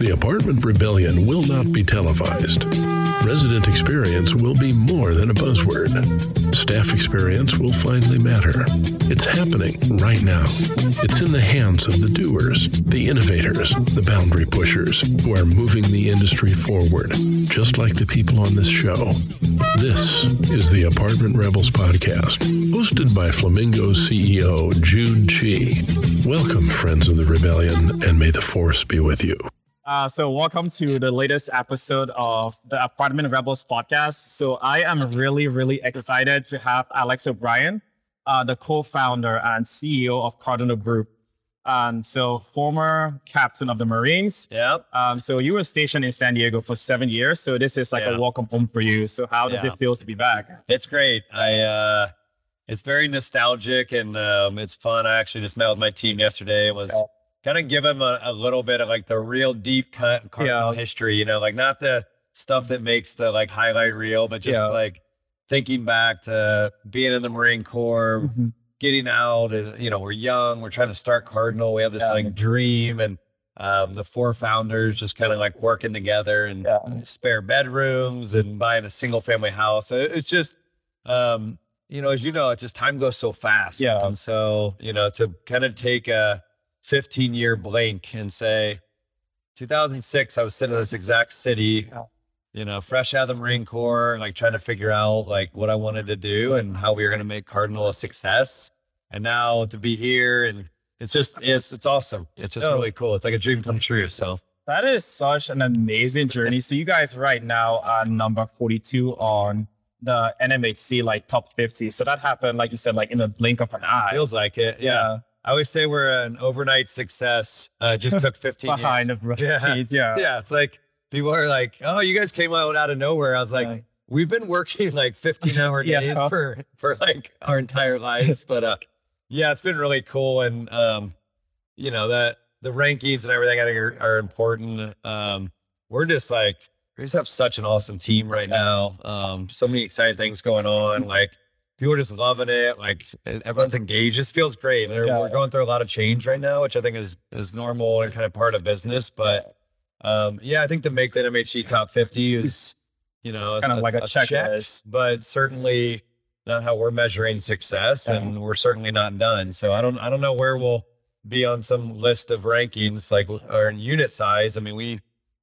The Apartment Rebellion will not be televised. Resident experience will be more than a buzzword. Staff experience will finally matter. It's happening right now. It's in the hands of the doers, the innovators, the boundary pushers who are moving the industry forward, just like the people on this show. This is the Apartment Rebels podcast, hosted by Flamingo CEO Jude Chi. Welcome, friends of the rebellion, and may the force be with you. Uh, so, welcome to the latest episode of the Apartment Rebels podcast. So, I am really, really excited to have Alex O'Brien, uh, the co-founder and CEO of Cardinal Group. Um, so, former captain of the Marines. Yep. Um, so, you were stationed in San Diego for seven years. So, this is like Yeah. a welcome home for you. So, how does Yeah. it feel to be back? It's great. I uh it's very nostalgic and um it's fun. I actually just met with my team yesterday. It was Yeah. Kind of give them a, a little bit of like the real deep cut Cardinal Yeah. history, you know, like not the stuff that makes the like highlight reel, but just Yeah. like thinking back to being in the Marine Corps, Mhm. getting out, and, you know, we're young, we're trying to start Cardinal. We have this Yeah. like dream and um, the four founders just kind of like working together and spare bedrooms and buying a single family house. So It's just, um, you know, as you know, it's just time goes so fast. Yeah. And so, you know, to kind of take a 15 year blink and say, 2006, I was sitting in this exact city, you know, fresh out of the Marine Corps, like trying to figure out like what I wanted to do and how we were going to make Cardinal a success. And now to be here and it's just, it's, it's awesome. It's just Oh. really cool. It's like a dream come true. So That is such an amazing journey. So you guys right now are number 42 on the NMHC like top 50. So that happened, like you said, like in the blink of an eye. feels like it. Yeah. I always say we're an overnight success. Uh, just took 15 Behind years. Yeah. yeah. yeah. Yeah. It's like people are like, oh, you guys came out out of nowhere. I was like, Right. we've been working like 15 hour Yeah. days for, for like our entire lives. But uh, yeah, it's been really cool. And, um, you know, that the rankings and everything I think are, are important. Um, we're just like, we just have such an awesome team right now. Um, so many exciting things going on. Like, people are just loving it. Like everyone's engaged. Just feels great. Yeah. We're going through a lot of change right now, which I think is is normal and kind of part of business. But um, yeah, I think to make that MHC top fifty is, you know, Kind of like a check, checklist. but certainly not how we're measuring success, Yeah. and we're certainly not done. So I don't I don't know where we'll be on some list of rankings like our unit size. I mean, we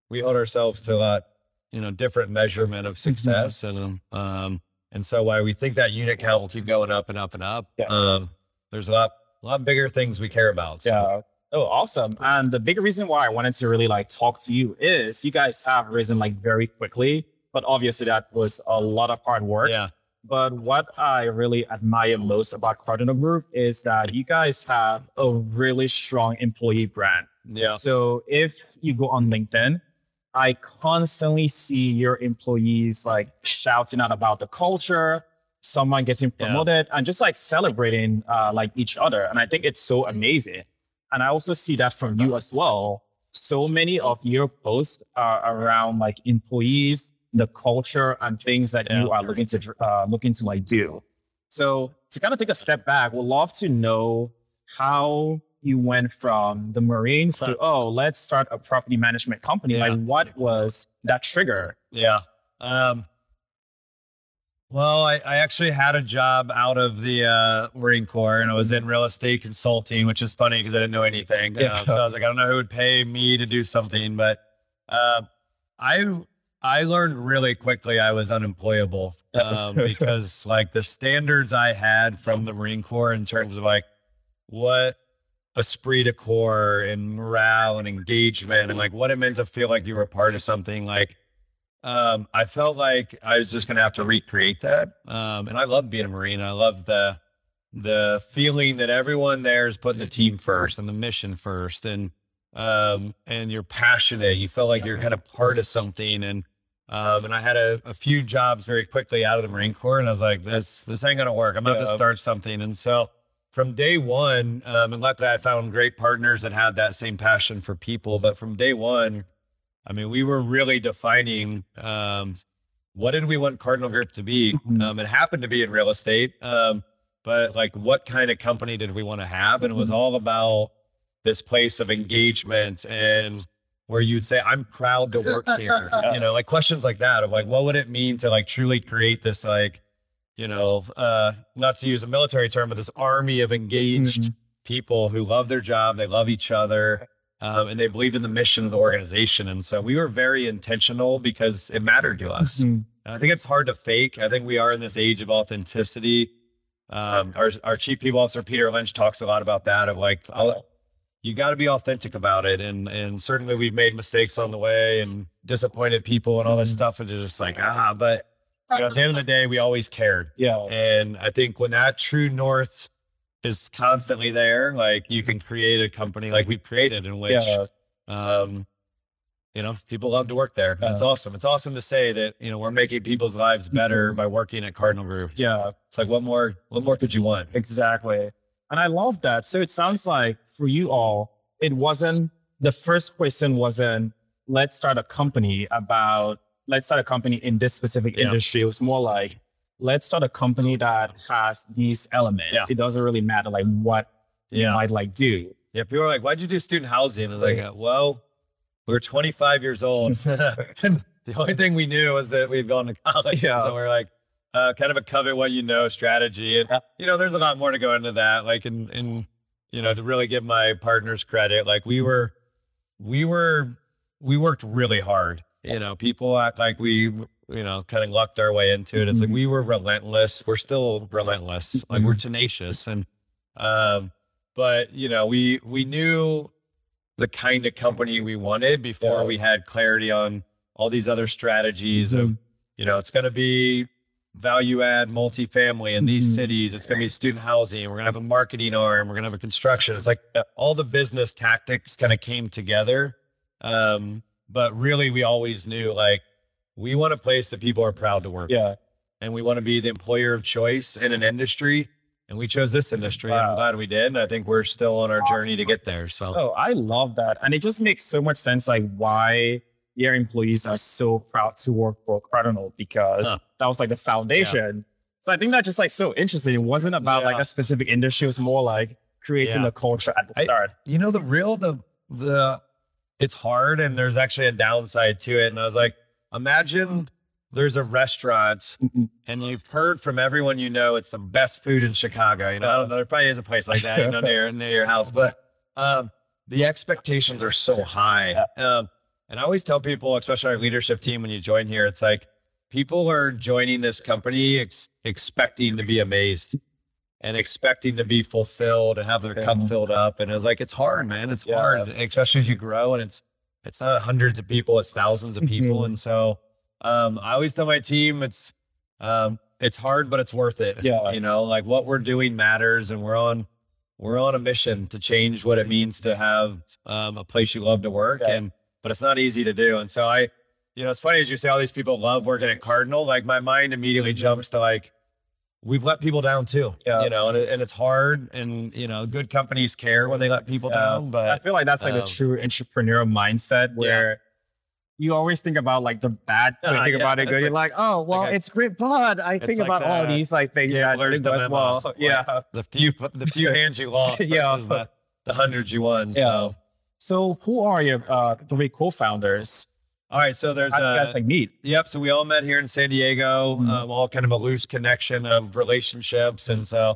we hold ourselves to a lot, you know, different measurement of success, and um, and so why we think that unit count will keep going up and up and up. Yeah. Um, there's a lot a lot bigger things we care about. So. Yeah. Oh, awesome. And the big reason why I wanted to really like talk to you is you guys have risen like very quickly, but obviously that was a lot of hard work. Yeah. But what I really admire most about Cardinal Group is that you guys have a really strong employee brand. Yeah. So if you go on LinkedIn, I constantly see your employees like shouting out about the culture, someone getting Yeah. promoted, and just like celebrating uh, like each other. And I think it's so amazing. And I also see that from you as well. So many of your posts are around like employees, the culture, and things that you are looking to uh, looking to like do. So to kind of take a step back, we'd love to know how you went from the Marines to oh, let's start a property management company. Yeah. Like, what was that trigger? Yeah. Um, well, I, I actually had a job out of the uh, Marine Corps and I was in real estate consulting, which is funny because I didn't know anything. Yeah. Uh, so I was like, I don't know who would pay me to do something, but uh, I I learned really quickly I was unemployable um, because like the standards I had from the Marine Corps in terms of like what esprit de corps and morale and engagement and like what it meant to feel like you were a part of something like um, I felt like I was just gonna have to recreate that. Um, and I love being a Marine. I love the the feeling that everyone there is putting the team first and the mission first and um and you're passionate. You feel like you're kind of part of something and um and I had a, a few jobs very quickly out of the Marine Corps and I was like, this this ain't gonna work. I'm gonna have to Yeah. start something. And so from day one, um, and luckily I found great partners that had that same passion for people. But from day one, I mean, we were really defining um, what did we want Cardinal Group to be. Mhm. Um, it happened to be in real estate, um, but like, what kind of company did we want to have? And it was all about this place of engagement and where you'd say, I'm proud to work here. You know, like questions like that of like, what would it mean to like truly create this, like, you know, uh, not to use a military term, but this army of engaged Mhm. people who love their job, they love each other, um, and they believe in the mission of the organization. And so we were very intentional because it mattered to us. Mhm. I think it's hard to fake. I think we are in this age of authenticity. Um, our, our chief people officer, Peter Lynch, talks a lot about that of like, I'll, you got to be authentic about it. And, and certainly we've made mistakes on the way and disappointed people and all this stuff. And it's just like, ah, but you know, at the end of the day, we always cared. Yeah. And I think when that true north is constantly there, like you can create a company like we've created in which, Yeah. um, you know, people love to work there. It's awesome. It's awesome to say that, you know, we're making people's lives better by working at Cardinal Group. Yeah. It's like, what more, what more could you want? Exactly. And I love that. So it sounds like for you all, it wasn't the first question wasn't let's start a company about let's start a company in this specific Yeah. industry. It was more like let's start a company that has these elements. Yeah. It doesn't really matter like what you Yeah. might like do. Yeah. People are like, why'd you do student housing? I was like, well, we were 25 years old. and the only thing we knew was that we'd gone to college. Yeah. So we're like, uh, kind of a covet what you know strategy. And, you know, there's a lot more to go into that. Like, in, in, you know, to really give my partners credit, like we were, we were, we worked really hard. You know, people act like we, you know, kind of lucked our way into it. It's like mm-hmm. we were relentless. We're still relentless. Like we're mm-hmm. tenacious. And, um, but you know, we we knew the kind of company we wanted before we had clarity on all these other strategies of, mm-hmm. you know, it's going to be value add multifamily in these cities. It's going to be student housing. We're going to have a marketing arm. We're going to have a construction. It's like uh, all the business tactics kind of came together. Um, but really, we always knew like we want a place that people are proud to work Yeah. and we want to be the employer of choice in an industry. And we chose this industry. And Wow. I'm glad we did. And I think we're still on our journey to get there. So Oh, I love that. And it just makes so much sense like why your employees are so proud to work for Cardinal because Huh. that was like the foundation. So I think that's just like so interesting. It wasn't about like a specific industry. It was more like creating Yeah. a culture at the I- start. you know the real the the it's hard and there's actually a downside to it. And i was like imagine there's a restaurant and you've heard from everyone you know it's the best food in chicago. You know i don't know there probably is a place like that you know near near your house but um the expectations are so high. Um and i always tell people especially our leadership team when you join here it's like people are joining this company ex- expecting to be amazed and expecting to be fulfilled and have their cup filled up. And it was like, it's hard, man. It's Yeah. hard, especially as you grow and it's, it's not hundreds of people, it's thousands of people. Mhm. And so, um, I always tell my team it's, um, it's hard, but it's worth it. Yeah. You know, like what we're doing matters and we're on, we're on a mission to change what it means to have, um, a place you love to work. Yeah. And, but it's not easy to do. And so I, you know, it's funny as you say all these people love working at Cardinal, like my mind immediately jumps to like, we've let people down too. Yeah. You know, and, it, and it's hard. And, you know, good companies care when they let people Yeah. down. But I feel like that's like um, a true entrepreneurial mindset where you always think about like the bad thing, Ah, think yeah, about it good. You're like- oh, well, it's great, but I think like about all the these like things that gambler's as well. Like, Yeah. the few, the few hands you lost Yeah. versus the, the hundreds you won. Yeah. So, So who are your uh, three co-founders? All right. So there's a, guys like meet? Yep. So we all met here in San Diego, Mhm. um, all kind of a loose connection of relationships. And so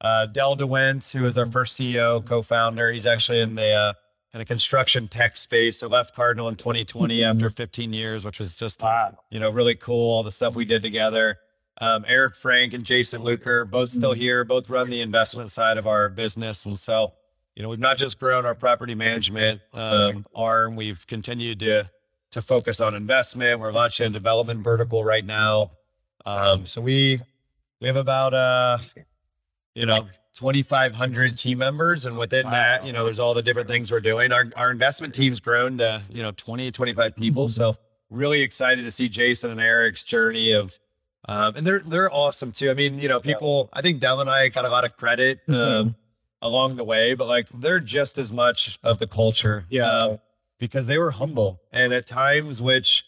uh, Del DeWint, who is our first CEO, co-founder, he's actually in the uh, kind of construction tech space. So left Cardinal in 2020 Mhm. after 15 years, which was just, Wow. you know, really cool. All the stuff we did together. Um, Eric Frank and Jason Luker, both still here, both run the investment side of our business. And so, you know, we've not just grown our property management um, arm, we've continued to to focus on investment. We're launching a development vertical right now. Um, so we we have about uh, you know, 2,500 team members. And within that, you know, there's all the different things we're doing. Our, our investment team's grown to, you know, 20, 25 people. So really excited to see Jason and Eric's journey of, um, and they're, they're awesome too. I mean, you know, people, I think Del and I got a lot of credit, um, along the way, but like they're just as much of the culture. Yeah. Because they were humble and at times which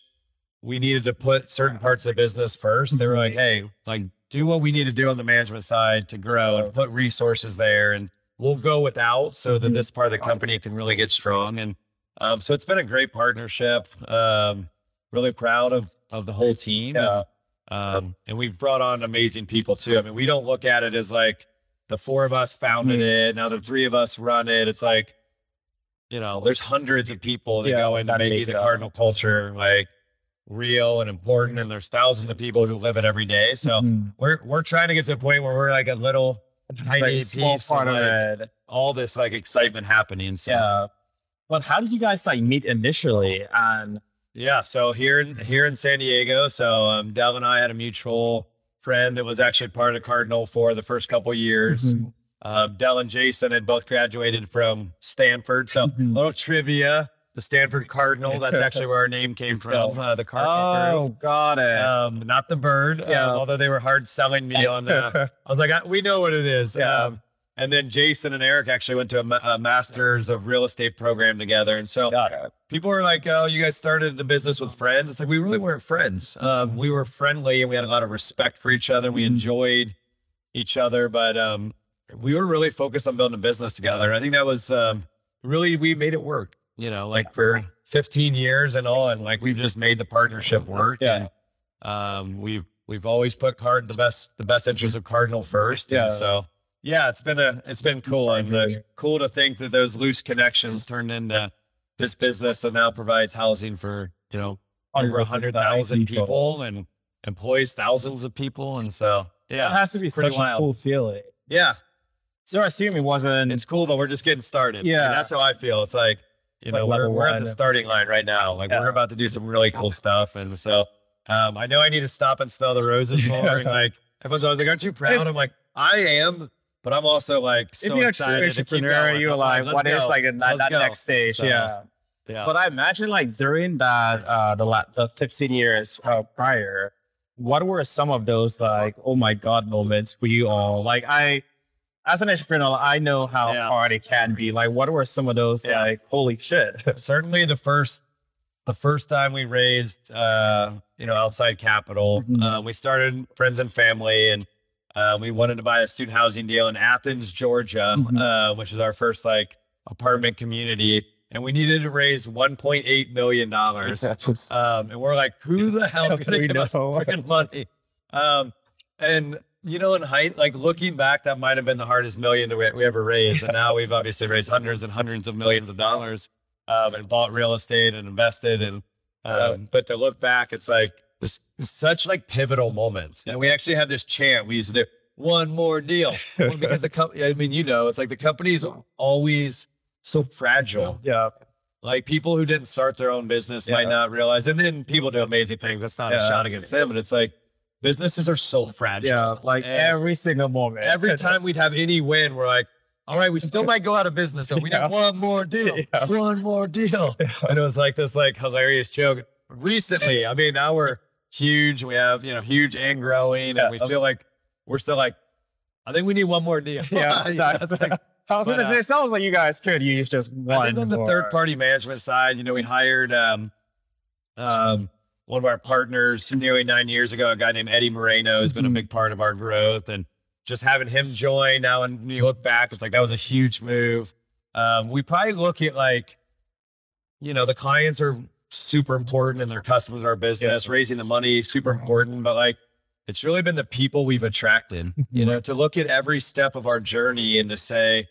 we needed to put certain parts of the business first. They were like, Hey, like do what we need to do on the management side to grow and put resources there and we'll go without so that this part of the company can really get strong. And Um, so it's been a great partnership. Um, really proud of of the whole team. Yeah. Um, and we've brought on amazing people too. I mean, we don't look at it as like the four of us founded Mm-hmm. it. Now the three of us run it. It's like, you know, there's hundreds of people that Yeah, go into making the. Cardinal culture like real and important. And there's thousands of people who live it every day. So Mhm. we're we're trying to get to a point where we're like a little tiny like piece part of like, it. all this like excitement happening. So Yeah. But how did you guys like meet initially? And Yeah, so here in here in San Diego, so um, Del and I had a mutual friend that was actually part of Cardinal for the first couple years. Mhm. Um, Del and Jason had both graduated from Stanford, so Mhm. little trivia: the Stanford Cardinal. That's actually where our name came from. Uh, the Cardinal oh, got it. Um, not the bird. um, Yeah. although they were hard selling me on. Uh, I was like, I, we know what it is. Yeah. Um, and then Jason and Eric actually went to a, a master's of real estate program together, and so people were like, "Oh, you guys started the business with friends." It's like we really weren't friends. Um, we were friendly and we had a lot of respect for each other. We Mhm. enjoyed each other, but um, we were really focused on building a business together. I think that was um, really we made it work. You know, like for 15 years and on, like we've just made the partnership work. Yeah. And, um, we've we've always put card the best the best interest of Cardinal first. And Yeah. so yeah, it's been a it's been cool and uh, cool to think that those loose connections turned into this business that now provides housing for you know over a hundred thousand people. and employs thousands of people, and so yeah, it has to be such a wild. cool feeling. Yeah, So I assume it wasn't. it's cool, but we're just getting started. Yeah. And that's how I feel. It's like you Like know we're we're at the starting line right now. Like Yeah. we're about to do some really cool stuff, and so um, I know I need to stop and smell the roses more. and like everyone's always like, "Aren't you proud?" I'm like, I am. But I'm also like so excited to keep going. you're I'm like, what is like in that, that go. next stage? So, yeah. Yeah. But I imagine like during that uh the la- the 15 years uh, prior, what were some of those like oh my god moments for you all? Like I, as an entrepreneur, I know how Yeah. hard it can be. Like what were some of those Yeah. like holy shit? certainly the first the first time we raised uh you know outside capital Mhm. uh, we started friends and family and uh, we wanted to buy a student housing deal in athens georgia Mhm. uh, which is our first like apartment community and we needed to raise 1.8 million dollars um, and we're like who the hell's How gonna give us know? freaking money um, and you know in height like looking back that might have been the hardest million that we, we ever raised. And now we've obviously raised hundreds and hundreds of millions of dollars um, and bought real estate and invested and um, but to look back it's like this such like pivotal moments. And we actually have this chant. We used to do one more deal. Well, because the company i mean you know it's like the company's always so fragile. Yeah. like people who didn't start their own business might not realize, and then people do amazing things. That's not a shot against them, but it's like businesses are so fragile. Yeah, like And every single moment. every time we'd have any win, we're like, all right, we still might go out of business, so we Yeah. need one more deal, Yeah. one more deal. And it was like this like hilarious joke. Recently, I mean, now we're huge. We have you know huge and growing, Yeah. and we feel like we're still like, I think we need one more deal. Yeah, like, I was But, gonna uh, say, it sounds like you guys could use just one. I think on the more. third party management side, you know, we hired um, um, one of our partners nearly nine years ago, a guy named Eddie Moreno has been a Mhm. big part of our growth. And just having him join now, and when you look back, it's like that was a huge move. Um, we probably look at like, you know, the clients are super important and their customers are business, raising the money, super important. But like, it's really been the people we've attracted, you know, to look at every step of our journey and to say,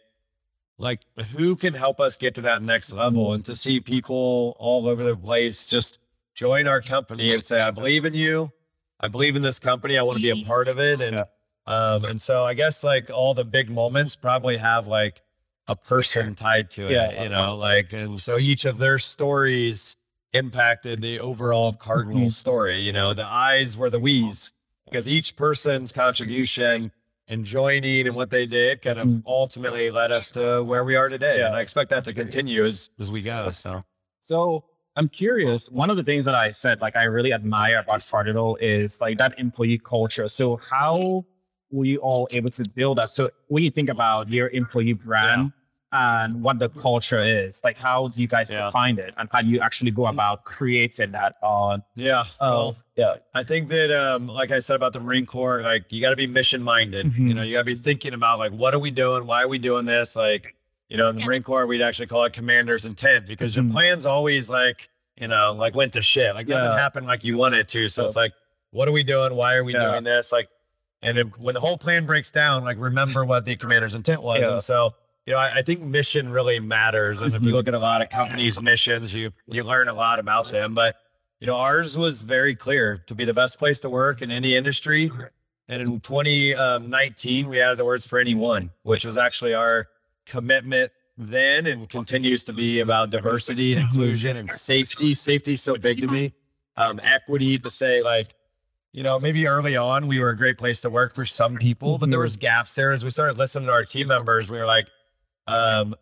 like, who can help us get to that next level and to see people all over the place just join our company and say, I believe in you. I believe in this company. I want to be a part of it. And, Yeah. um, and so I guess like all the big moments probably have like a person tied to it, Yeah. you know, like, and so each of their stories impacted the overall Cardinal Mhm. story. You know, the eyes were the we's because each person's contribution and joining and what they did kind of Mhm. ultimately led us to where we are today. Yeah. And I expect that to continue as, as we go. So So I'm curious. One of the things that I said, like I really admire about Cardinal is like that employee culture. So how were you all able to build that? So when you think about your employee brand and what the culture is, like how do you guys Yeah. define it and how do you actually go about creating that on? yeah. Oh, yeah. I think that, um, like I said about the Marine Corps, like you got to be mission minded. Mhm. You know, you got to be thinking about like, what are we doing? Why are we doing this? Like, you know, in the Marine Corps, we'd actually call it commander's intent because your Mhm. plan's always like, you know, like went to shit. Like nothing Yeah. happened like you wanted to. So Yeah. it's like, what are we doing? Why are we Yeah. doing this? Like, and if, when the whole plan breaks down, like remember what the commander's intent was. Yeah. And so, you know, I, I think mission really matters. And if you look at a lot of companies' missions, you you learn a lot about them. But you know, ours was very clear to be the best place to work in any industry. And in 2019, we added the words for anyone, which was actually our commitment then and continues to be about diversity and inclusion and safety. Safety is so big to me. Um, equity to say like, you know, maybe early on we were a great place to work for some people, but there was gaps there. As we started listening to our team members, we were like, um,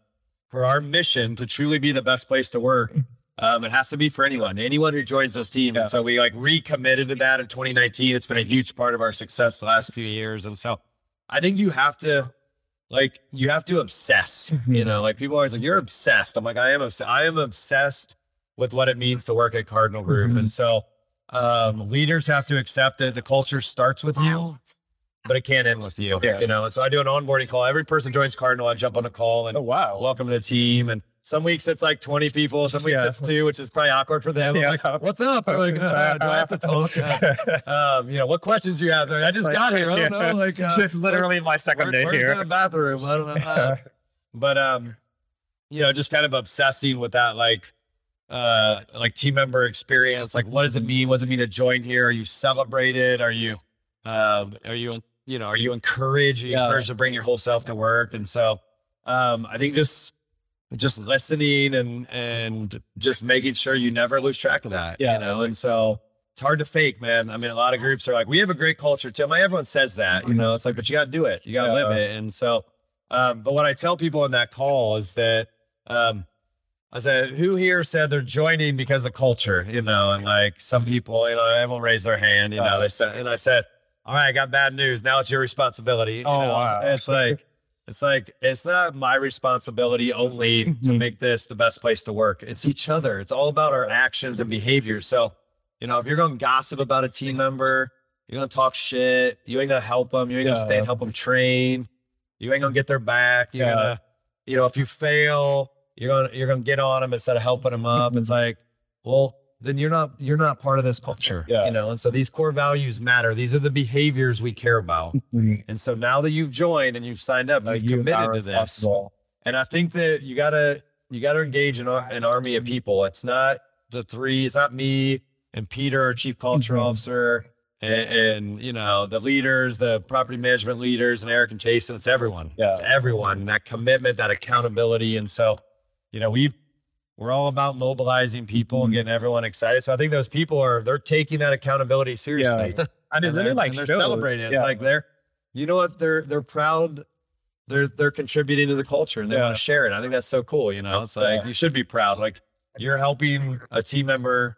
for our mission to truly be the best place to work, um, it has to be for anyone, anyone who joins this team. Yeah. And so we like recommitted to that in 2019. It's been a huge part of our success the last few years. And so I think you have to like you have to obsess, you know, like people are always like, you're obsessed. I'm like, I am obsessed. I am obsessed with what it means to work at Cardinal Group. Mhm. And so um, leaders have to accept that the culture starts with you, but it can't end with you. Yeah. You know, and so I do an onboarding call. Every person joins Cardinal, I jump on a call and Oh wow. welcome to the team. And some weeks it's like 20 people, some weeks Yeah. it's two, which is probably awkward for them. Yeah. like, what's up? I'm like, uh, do I have to talk? Uh, um, you know, what questions do you have there? I just got here. I don't know. Like, uh, is literally my second where- day where's here. the bathroom? I don't know. Uh, but um, you know, just kind of obsessing with that, like, uh, like team member experience. Like, what does it mean? What does it mean to join here? Are you celebrated? Are you, um, are you, you know, are you encouraged? Are you Yeah. encouraged to bring your whole self to work? And so, um, I think just just listening and and just making sure you never lose track of that. Yeah. You know, and so it's hard to fake, man. I mean, a lot of groups are like, we have a great culture too. My everyone says that, you know, it's like, but you got to do it. You got to Yeah. live it. And so, um, but what I tell people in that call is that, um, I said, who here said they're joining because of culture, you know, and like some people, you know, everyone raised their hand, you know, they said, and I said, all right, I got bad news. Now it's your responsibility. You Oh, know? wow. It's like, it's like, it's not my responsibility only to Mhm. make this the best place to work. It's each other. It's all about our actions and behaviors. So, you know, if you're going to gossip about a team member, you're going to talk shit, you ain't going to help them. You ain't going to stay and help them train. You ain't going to get their back. You're Yeah. going to, you know, if you fail, you're going to, you're going to get on them instead of helping them up. It's like, well, then you're not, you're not part of this culture, Yeah. you know? And so these core values matter. These are the behaviors we care about. And so now that you've joined and you've signed up, you've you committed to this. responsible. And I think that you gotta you gotta engage in ar- an army of people. It's not the three. It's not me and Peter, our chief culture Mhm. officer, and, and you know the leaders, the property management leaders, and Eric and Jason. It's everyone. Yeah. It's everyone. That commitment, that accountability, and so you know we we're all about mobilizing people and mm. getting everyone excited. So I think those people are they're taking that accountability seriously. And it and really they're, like and they're shows. celebrating. It's Yeah. like they're, you know what? They're they're proud. They're they're contributing to the culture and they Yeah. want to share it. I think that's so cool. You know, it's like Yeah. you should be proud. Like you're helping a team member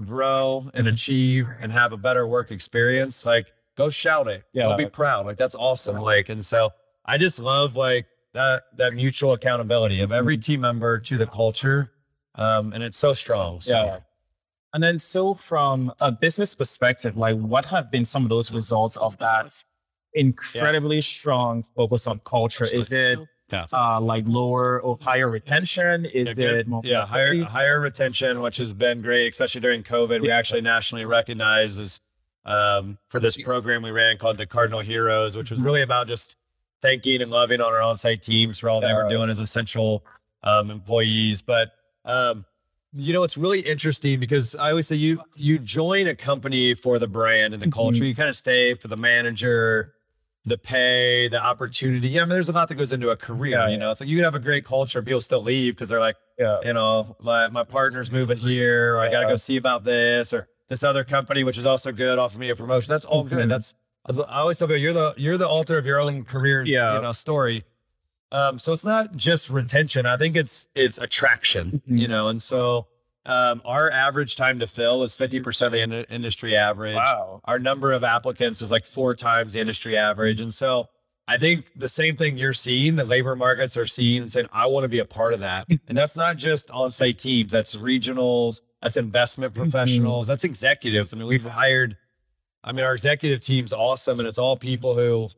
grow and mm-hmm. achieve and have a better work experience. Like go shout it. Yeah. Go be proud. Like that's awesome. Like and so I just love like that that mutual accountability of every mm-hmm. team member to the culture. Um, and it's so strong. So Yeah. And then, so from a business perspective, like what have been some of those results of that incredibly strong focus on culture? Is it yeah. uh, like lower or higher retention? Is Yeah, it yeah higher higher retention, which has been great, especially during COVID. We actually nationally recognized as um, for this program we ran called the Cardinal Heroes, which was really about just thanking and loving on our on-site teams for all they were doing as essential um, employees. But um, you know, it's really interesting because I always say you you join a company for the brand and the Mhm. culture. You kind of stay for the manager, the pay, the opportunity. Yeah, I mean, there's a lot that goes into a career. Yeah, you know, it's like you can have a great culture, people still leave because they're like Yeah. you know, my, my partner's moving here, or I got to go see about this, or this other company, which is also good, offer me a promotion. That's all Mhm. good. That's I always tell people you're the you're the author of your own career, Yeah. you know, story. Um, so it's not just retention. I think it's it's attraction, Mhm. you know, and so um, our average time to fill is fifty percent of the in- industry average. Wow. Our number of applicants is like four times the industry average, and so I think the same thing you're seeing, the labor markets are seeing and saying, I want to be a part of that. And that's not just on site teams, that's regionals, that's investment professionals, that's executives. I mean, we've hired, I mean, our executive team's awesome and it's all people who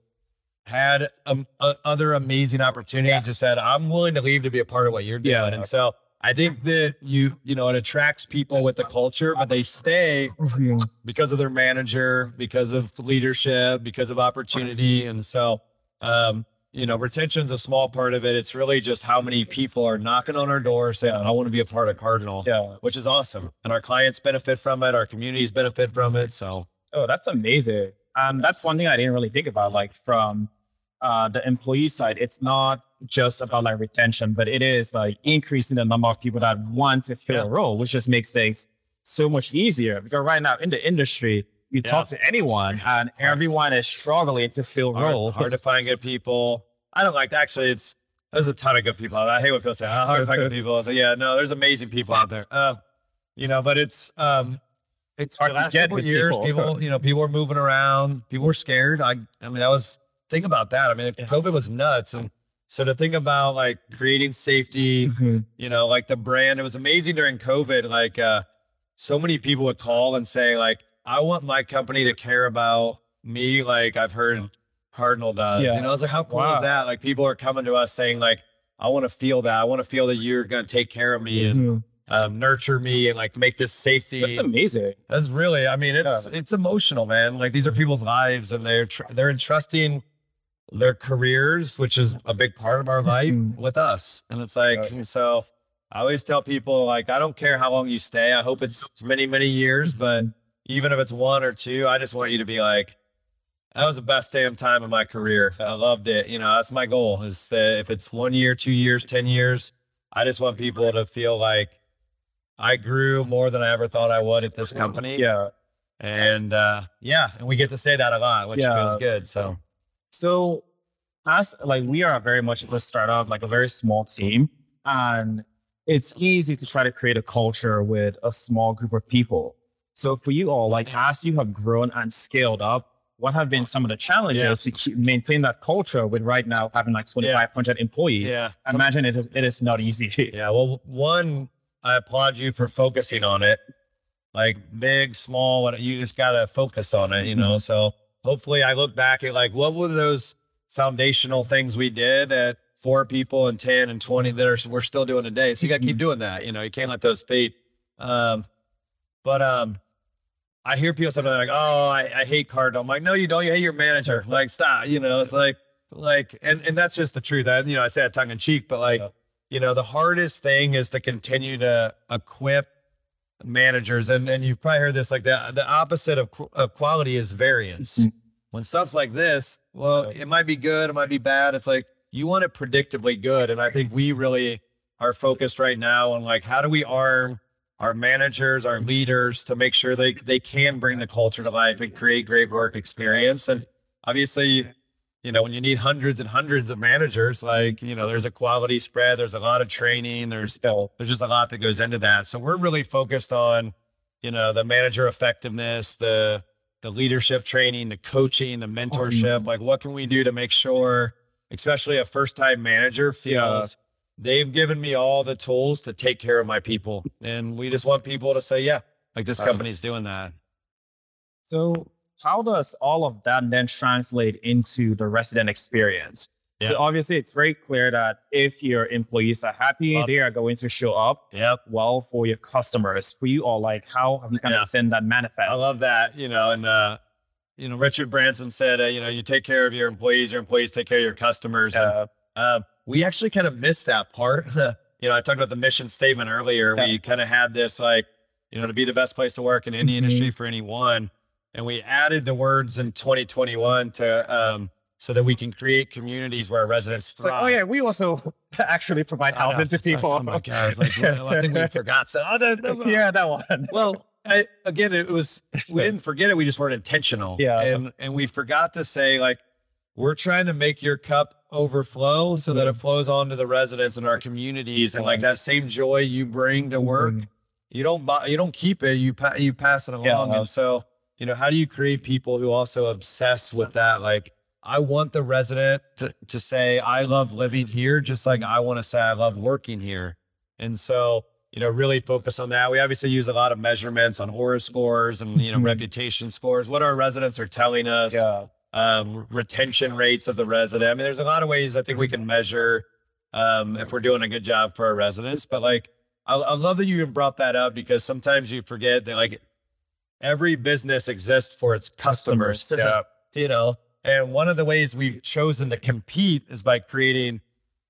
had um, uh, other amazing opportunities, just said, I'm willing to leave to be a part of what you're doing. Yeah. And so I think that you, you know, it attracts people with the culture, but they stay because of their manager, because of leadership, because of opportunity. And so, um, you know, retention's a small part of it. It's really just how many people are knocking on our door saying, I want to be a part of Cardinal, Yeah. which is awesome. And our clients benefit from it. Our communities benefit from it. So Oh, that's amazing. And that's one thing I didn't really think about. Like from uh, the employee side, it's not just about like retention, but it is like increasing the number of people that want to fill Yeah. a role, which just makes things so much easier. Because right now in the industry, you talk to anyone and everyone is struggling to fill hard, roles. hard to find good people. I don't like actually. It's there's a ton of good people. out there. I hate what people say "Oh, hard to find good people. I say, yeah, no, there's amazing people out there. Um, you know, but it's um, it's hard the to last get couple of years, people. people, you know, people were moving around. People were scared. I, I mean, I was think about that. I mean, Yeah. COVID was nuts, and so to think about like creating safety, Mhm. you know, like the brand. It was amazing during COVID. Like, uh, so many people would call and say, like, I want my company to care about me, like I've heard Cardinal does. Yeah. You know, I was like, how cool Wow. is that? Like, people are coming to us saying, like, I want to feel that. I want to feel that you're going to take care of me and Mhm. Um, nurture me and like make this safety. That's amazing. That's really, I mean, it's it's emotional, man. Like these are people's lives, and they're tr- they're entrusting their careers, which is a big part of our life, Mhm. with us. And it's like, and so I always tell people, like, I don't care how long you stay. I hope it's many many years, but even if it's one or two, I just want you to be like, that was the best damn time of my career. I loved it. You know, that's my goal. Is that if it's one year, two years, ten years, I just want people to feel like I grew more than I ever thought I would at this company. Yeah. And uh, yeah, and we get to say that a lot, which Yeah. feels good. So So, as like we are very much a startup, like a very small team, and it's easy to try to create a culture with a small group of people. So, for you all, like as you have grown and scaled up, what have been some of the challenges to keep, maintain that culture with right now having like 2,500 employees? yeah, I imagine it is, it is not easy. yeah. Well, one, I applaud you for focusing on it. Like big, small, what you just gotta focus on it, you know. So hopefully, I look back at like what were those foundational things we did at four people and ten and twenty that are we're still doing today. So you gotta keep doing that. You know, you can't let those fade. Um, but um, I hear people something like, "Oh, I, I hate Cardinal." I'm like, "No, you don't. You hate your manager." Like, stop. You know, it's like, like, and and that's just the truth. I, you know, I say it tongue in cheek, but like. You know, the hardest thing is to continue to equip managers, and and you've probably heard this. Like the the opposite of of quality is variance. Mhm. When stuff's like this, well, it might be good, it might be bad. It's like you want it predictably good, and I think we really are focused right now on like how do we arm our managers, our leaders to make sure they they can bring the culture to life and create great work experience. And obviously, you know, when you need hundreds and hundreds of managers, like, you know, there's a quality spread, there's a lot of training, there's there's just a lot that goes into that. So we're really focused on, you know, the manager effectiveness, the the leadership training, the coaching, the mentorship. Like what can we do to make sure, especially a first time manager feels they've given me all the tools to take care of my people. And we just want people to say, yeah, like this company's doing that. So, how does all of that then translate into the resident experience? Yeah. So, obviously, it's very clear that if your employees are happy, they are going to show up Yep. well for your customers. For you all, like, how have you kind Yeah. of seen that manifest? I love that, you know, and, uh, you know, Richard Branson said, uh, you know, you take care of your employees, your employees take care of your customers. And, Uh, we actually kind of missed that part. you know, I talked about the mission statement earlier. Yeah. We kind of had this like, you know, to be the best place to work in any Mhm. industry for anyone. And we added the words in 2021 to, um, so that we can create communities where our residents it's like, thrive. oh yeah, we also actually provide housing to It's like, people. oh my God. It's like, well, I think we forgot. So, oh, that- that- yeah, that one. well, I, again, it was we didn't forget it. We just weren't intentional. Yeah. and and we forgot to say like we're trying to make your cup overflow so that it flows on to the residents in our communities, and like that same joy you bring to work, you don't buy, you don't keep it. You pa- you pass it along, Yeah. and so you know how do you create people who also obsess with that? Like I want the resident to to say I love living here, just like I want to say I love working here, and so you know, really focus on that. We obviously use a lot of measurements on ORA scores and, you know, Mhm. reputation scores, what our residents are telling us. Yeah. um, retention rates of the resident. I mean, there's a lot of ways I think we can measure um, if we're doing a good job for our residents. But like, I, I love that you even brought that up because sometimes you forget that like every business exists for its customers. Yeah. you know, and one of the ways we've chosen to compete is by creating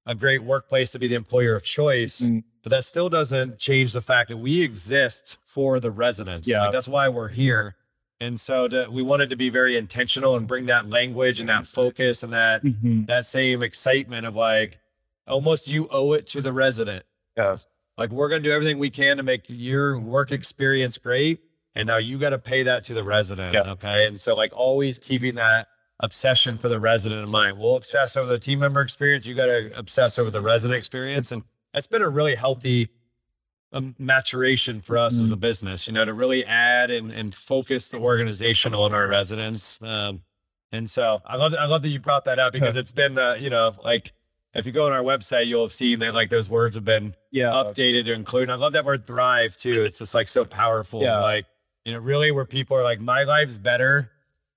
a great workplace to be the employer of choice. Mm. But that still doesn't change the fact that we exist for the residents. Yeah. Like, that's why we're here. And so to, we wanted to be very intentional and bring that language and that focus and that Mhm. that same excitement of like almost you owe it to the resident. Yeah. Like we're gonna do everything we can to make your work experience great. And now you got to pay that to the resident. Yeah. Okay. And so like always keeping that obsession for the resident in mind. We'll obsess over the team member experience. You got to obsess over the resident experience. And that's been a really healthy um, maturation for us as a business, you know, to really add and, and focus the organization on our residents. Um, and so I love, I love that you brought that up because it's been, uh, you know, like if you go on our website, you'll have seen that like those words have been Yeah. updated to include. I love that word thrive too. It's just like so powerful. Yeah. Like, you know, really where people are like, my life's better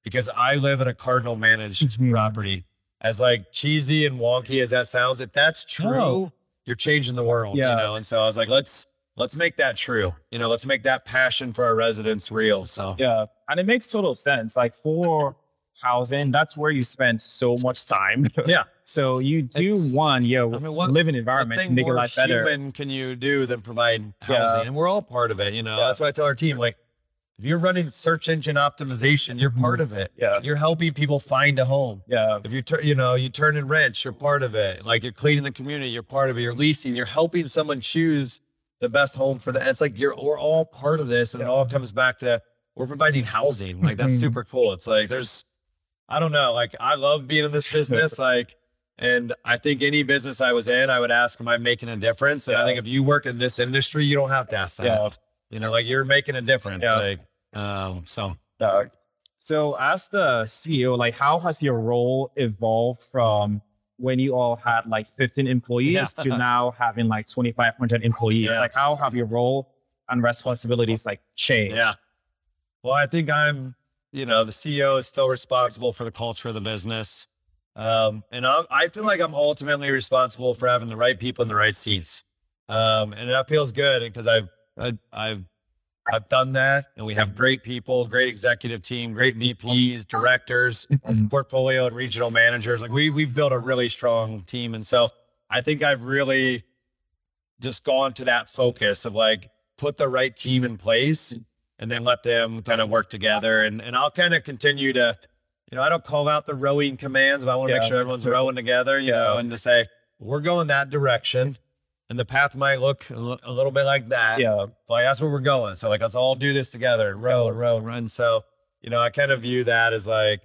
because I live in a cardinal managed Mhm. property. As like cheesy and wonky as that sounds, if that's true, No. you're changing the world. Yeah. You know, and so I was like, let's let's make that true. You know, let's make that passion for our residents real. So Yeah. And it makes total sense. Like for housing, that's where you spend so much time. yeah. so you do It's- one, yeah, I mean, what- live in What environment to thing make your more life better. human can you do than provide Yeah. housing? And we're all part of it. You know, Yeah. that's why I tell our team, like, if you're running search engine optimization, you're part of it. Yeah. You're helping people find a home. Yeah. If you turn, you know, you turn in rents, you're part of it. Like you're cleaning the community, you're part of it. You're leasing, you're helping someone choose the best home for them. It's like you're we're all part of this, and it all comes back to we're providing housing. Like that's Mhm. super cool. It's like there's, I don't know, like I love being in this business. like, and I think any business I was in, I would ask, am I making a difference? And I think if you work in this industry, you don't have to ask that. Yeah. You know, like you're making a difference. Yeah. Like, um, so Yeah. So as the CEO, like how has your role evolved from when you all had like 15 employees Yeah. to now having like 2,500 employees? Yeah. Like how have your role and responsibilities like changed? Yeah. Well, I think I'm, you know, the CEO is still responsible for the culture of the business. Um, and I'm, I feel like I'm ultimately responsible for having the right people in the right seats. Um, and that feels good because I've, I, I've, I've done that and we have great people, great executive team, great VPs, directors, portfolio and regional managers. Like we, we've built a really strong team. And so I think I've really just gone to that focus of like, put the right team in place and then let them kind of work together. And and I'll kind of continue to, you know, I don't call out the rowing commands, but I want to make sure everyone's rowing together, you Yeah. know, and to say we're going that direction. And the path might look a little bit like that. Yeah. But like, that's where we're going. So like let's all do this together and row and row and run. So, you know, I kind of view that as like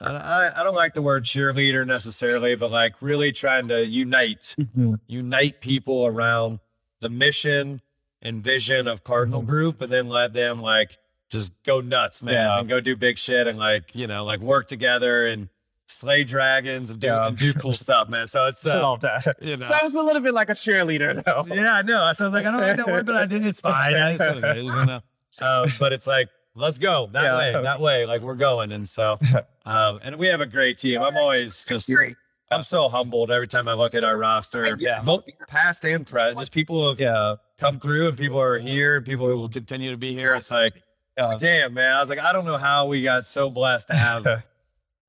I, I don't like the word cheerleader necessarily, but like really trying to unite Mhm. unite people around the mission and vision of Cardinal Group and then let them like just go nuts, man, Yeah. and go do big shit and like, you know, like work together and slay dragons and do, Yeah. and do cool stuff, man. So it's, uh, love that. you know. Sounds a little bit like a cheerleader though. yeah, I know. So I was like, I don't like that word, but I did. It's fine. It's what it is, you know? Um, but it's like, let's go that Yeah. way, that way. Like we're going. And so, um, and we have a great team. I'm always just, I'm so humbled every time I look at our roster, Yeah. both past and present. Just people who have Yeah. come through and people are here and people who will continue to be here. It's like, Yeah. damn, man. I was like, I don't know how we got so blessed to have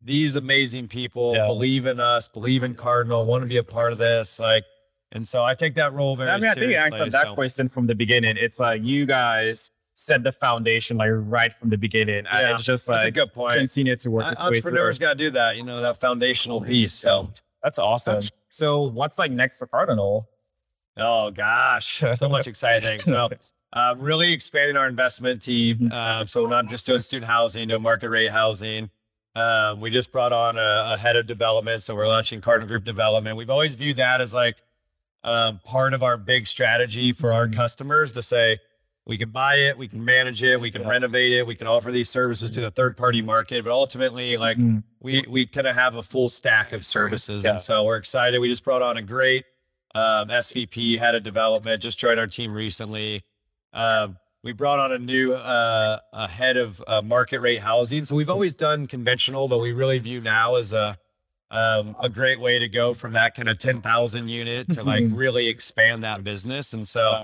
these amazing people Yeah. believe in us, believe in Cardinal, want to be a part of this. Like, and so I take that role very I mean, I think you answered that so- question from the beginning. It's like you guys set the foundation like right from the beginning. And Yeah, it's just That's a good point. continue to work Uh, its. Entrepreneurs got to do that, you know, that foundational piece. So, That's awesome. So what's like next for Cardinal? oh gosh, so much exciting. So, uh, really expanding our investment team. Um, so we're not just doing student housing, doing market rate housing. Um, we just brought on a, a head of development, so we're launching Cardinal Group Development. We've always viewed that as like um, part of our big strategy for our customers to say we can buy it, we can manage it, we can Yeah. renovate it, we can offer these services to the third party market, but ultimately, like Mhm. we we kind of have a full stack of services, Yeah. and so we're excited. We just brought on a great um, SVP, head of development, just joined our team recently. Um, we brought on a new uh, a head of uh, market rate housing. So we've always done conventional, but we really view now as a um, a great way to go from that kind of 10,000 unit to like really expand that business. And so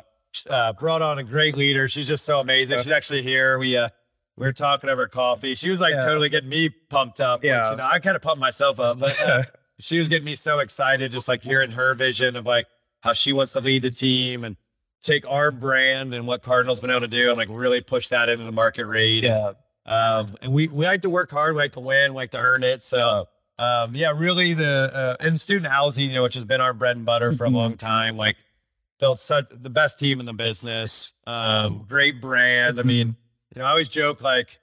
uh, brought on a great leader. She's just so amazing. She's actually here. We uh, we were talking over coffee. She was like Yeah. totally getting me pumped up. which, Yeah. you know, I kind of pumped myself up, but uh, she was getting me so excited, just like hearing her vision of like how she wants to lead the team and take our brand and what Cardinal's been able to do and like really push that into the market rate. Yeah. Um, and we, we like to work hard. We like to win. We like to earn it. So, um, yeah, really the, uh, and student housing, you know, which has been our bread and butter for a long time, like built such the best team in the business. Um, great brand. I mean, you know, I always joke like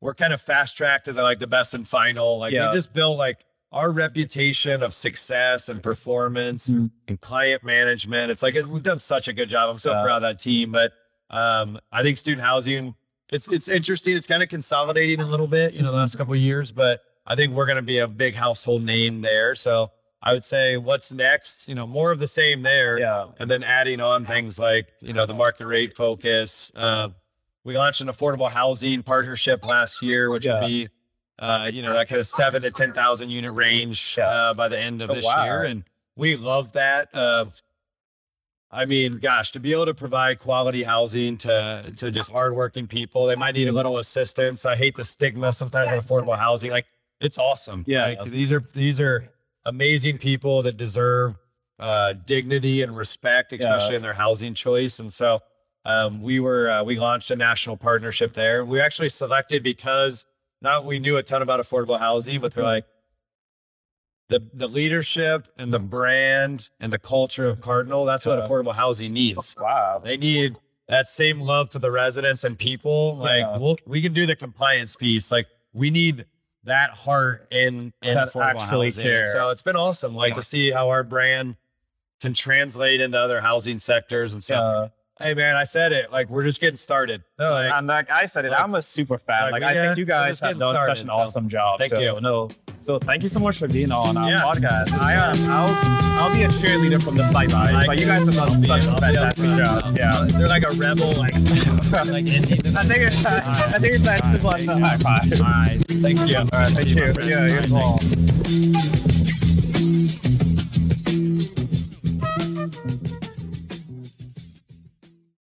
we're kind of fast tracked to the, like the best and final. Like Yeah. we just built like our reputation of success and performance Mhm. and client management. It's like we've done such a good job. I'm so Yeah. proud of that team. But um, I think student housing, it's it's interesting. It's kind of consolidating a little bit, you know, the last couple of years. But I think we're going to be a big household name there. So I would say, what's next? You know, more of the same there Yeah. and then adding on things like you know the market rate focus. Uh, we launched an affordable housing partnership last year, which Yeah. would be uh, you know that kind of seven to ten thousand unit range uh, by the end of Oh, this wow. year, and we love that. Uh, I mean, gosh, to be able to provide quality housing to to just hardworking people, they might need a little assistance. I hate the stigma sometimes of affordable housing. Like it's awesome. Yeah. Like, these are these are amazing people that deserve uh, dignity and respect, especially in their housing choice. And so um, we were uh, we launched a national partnership there. We actually selected because not we knew a ton about affordable housing, but they're mm-hmm. like the the leadership and the brand and the culture of Cardinal. That's what uh-huh. affordable housing needs. Wow. They need that same love for the residents and people. Like Yeah. we'll, we can do the compliance piece. Like we need that heart in in That affordable housing. care. So it's been awesome, like to see how our brand can translate into other housing sectors and stuff. Yeah. Hey man, I said it. Like we're just getting started. No, Like, and like I said it, like- I'm a super fan. like, Like, I think you guys have done started, such an so awesome job. thank so, you. No, so thank you so much for being on our Yeah, podcast. I am. I'll, I'll be a cheerleader from the sideline, but you guys have done I'll be- such a I'll fantastic job. Yeah. Is there like a rebel like like ending? I think it's. I think it's that simple as a high five. All right. Thank you. All right, thank you. Yeah, you as well.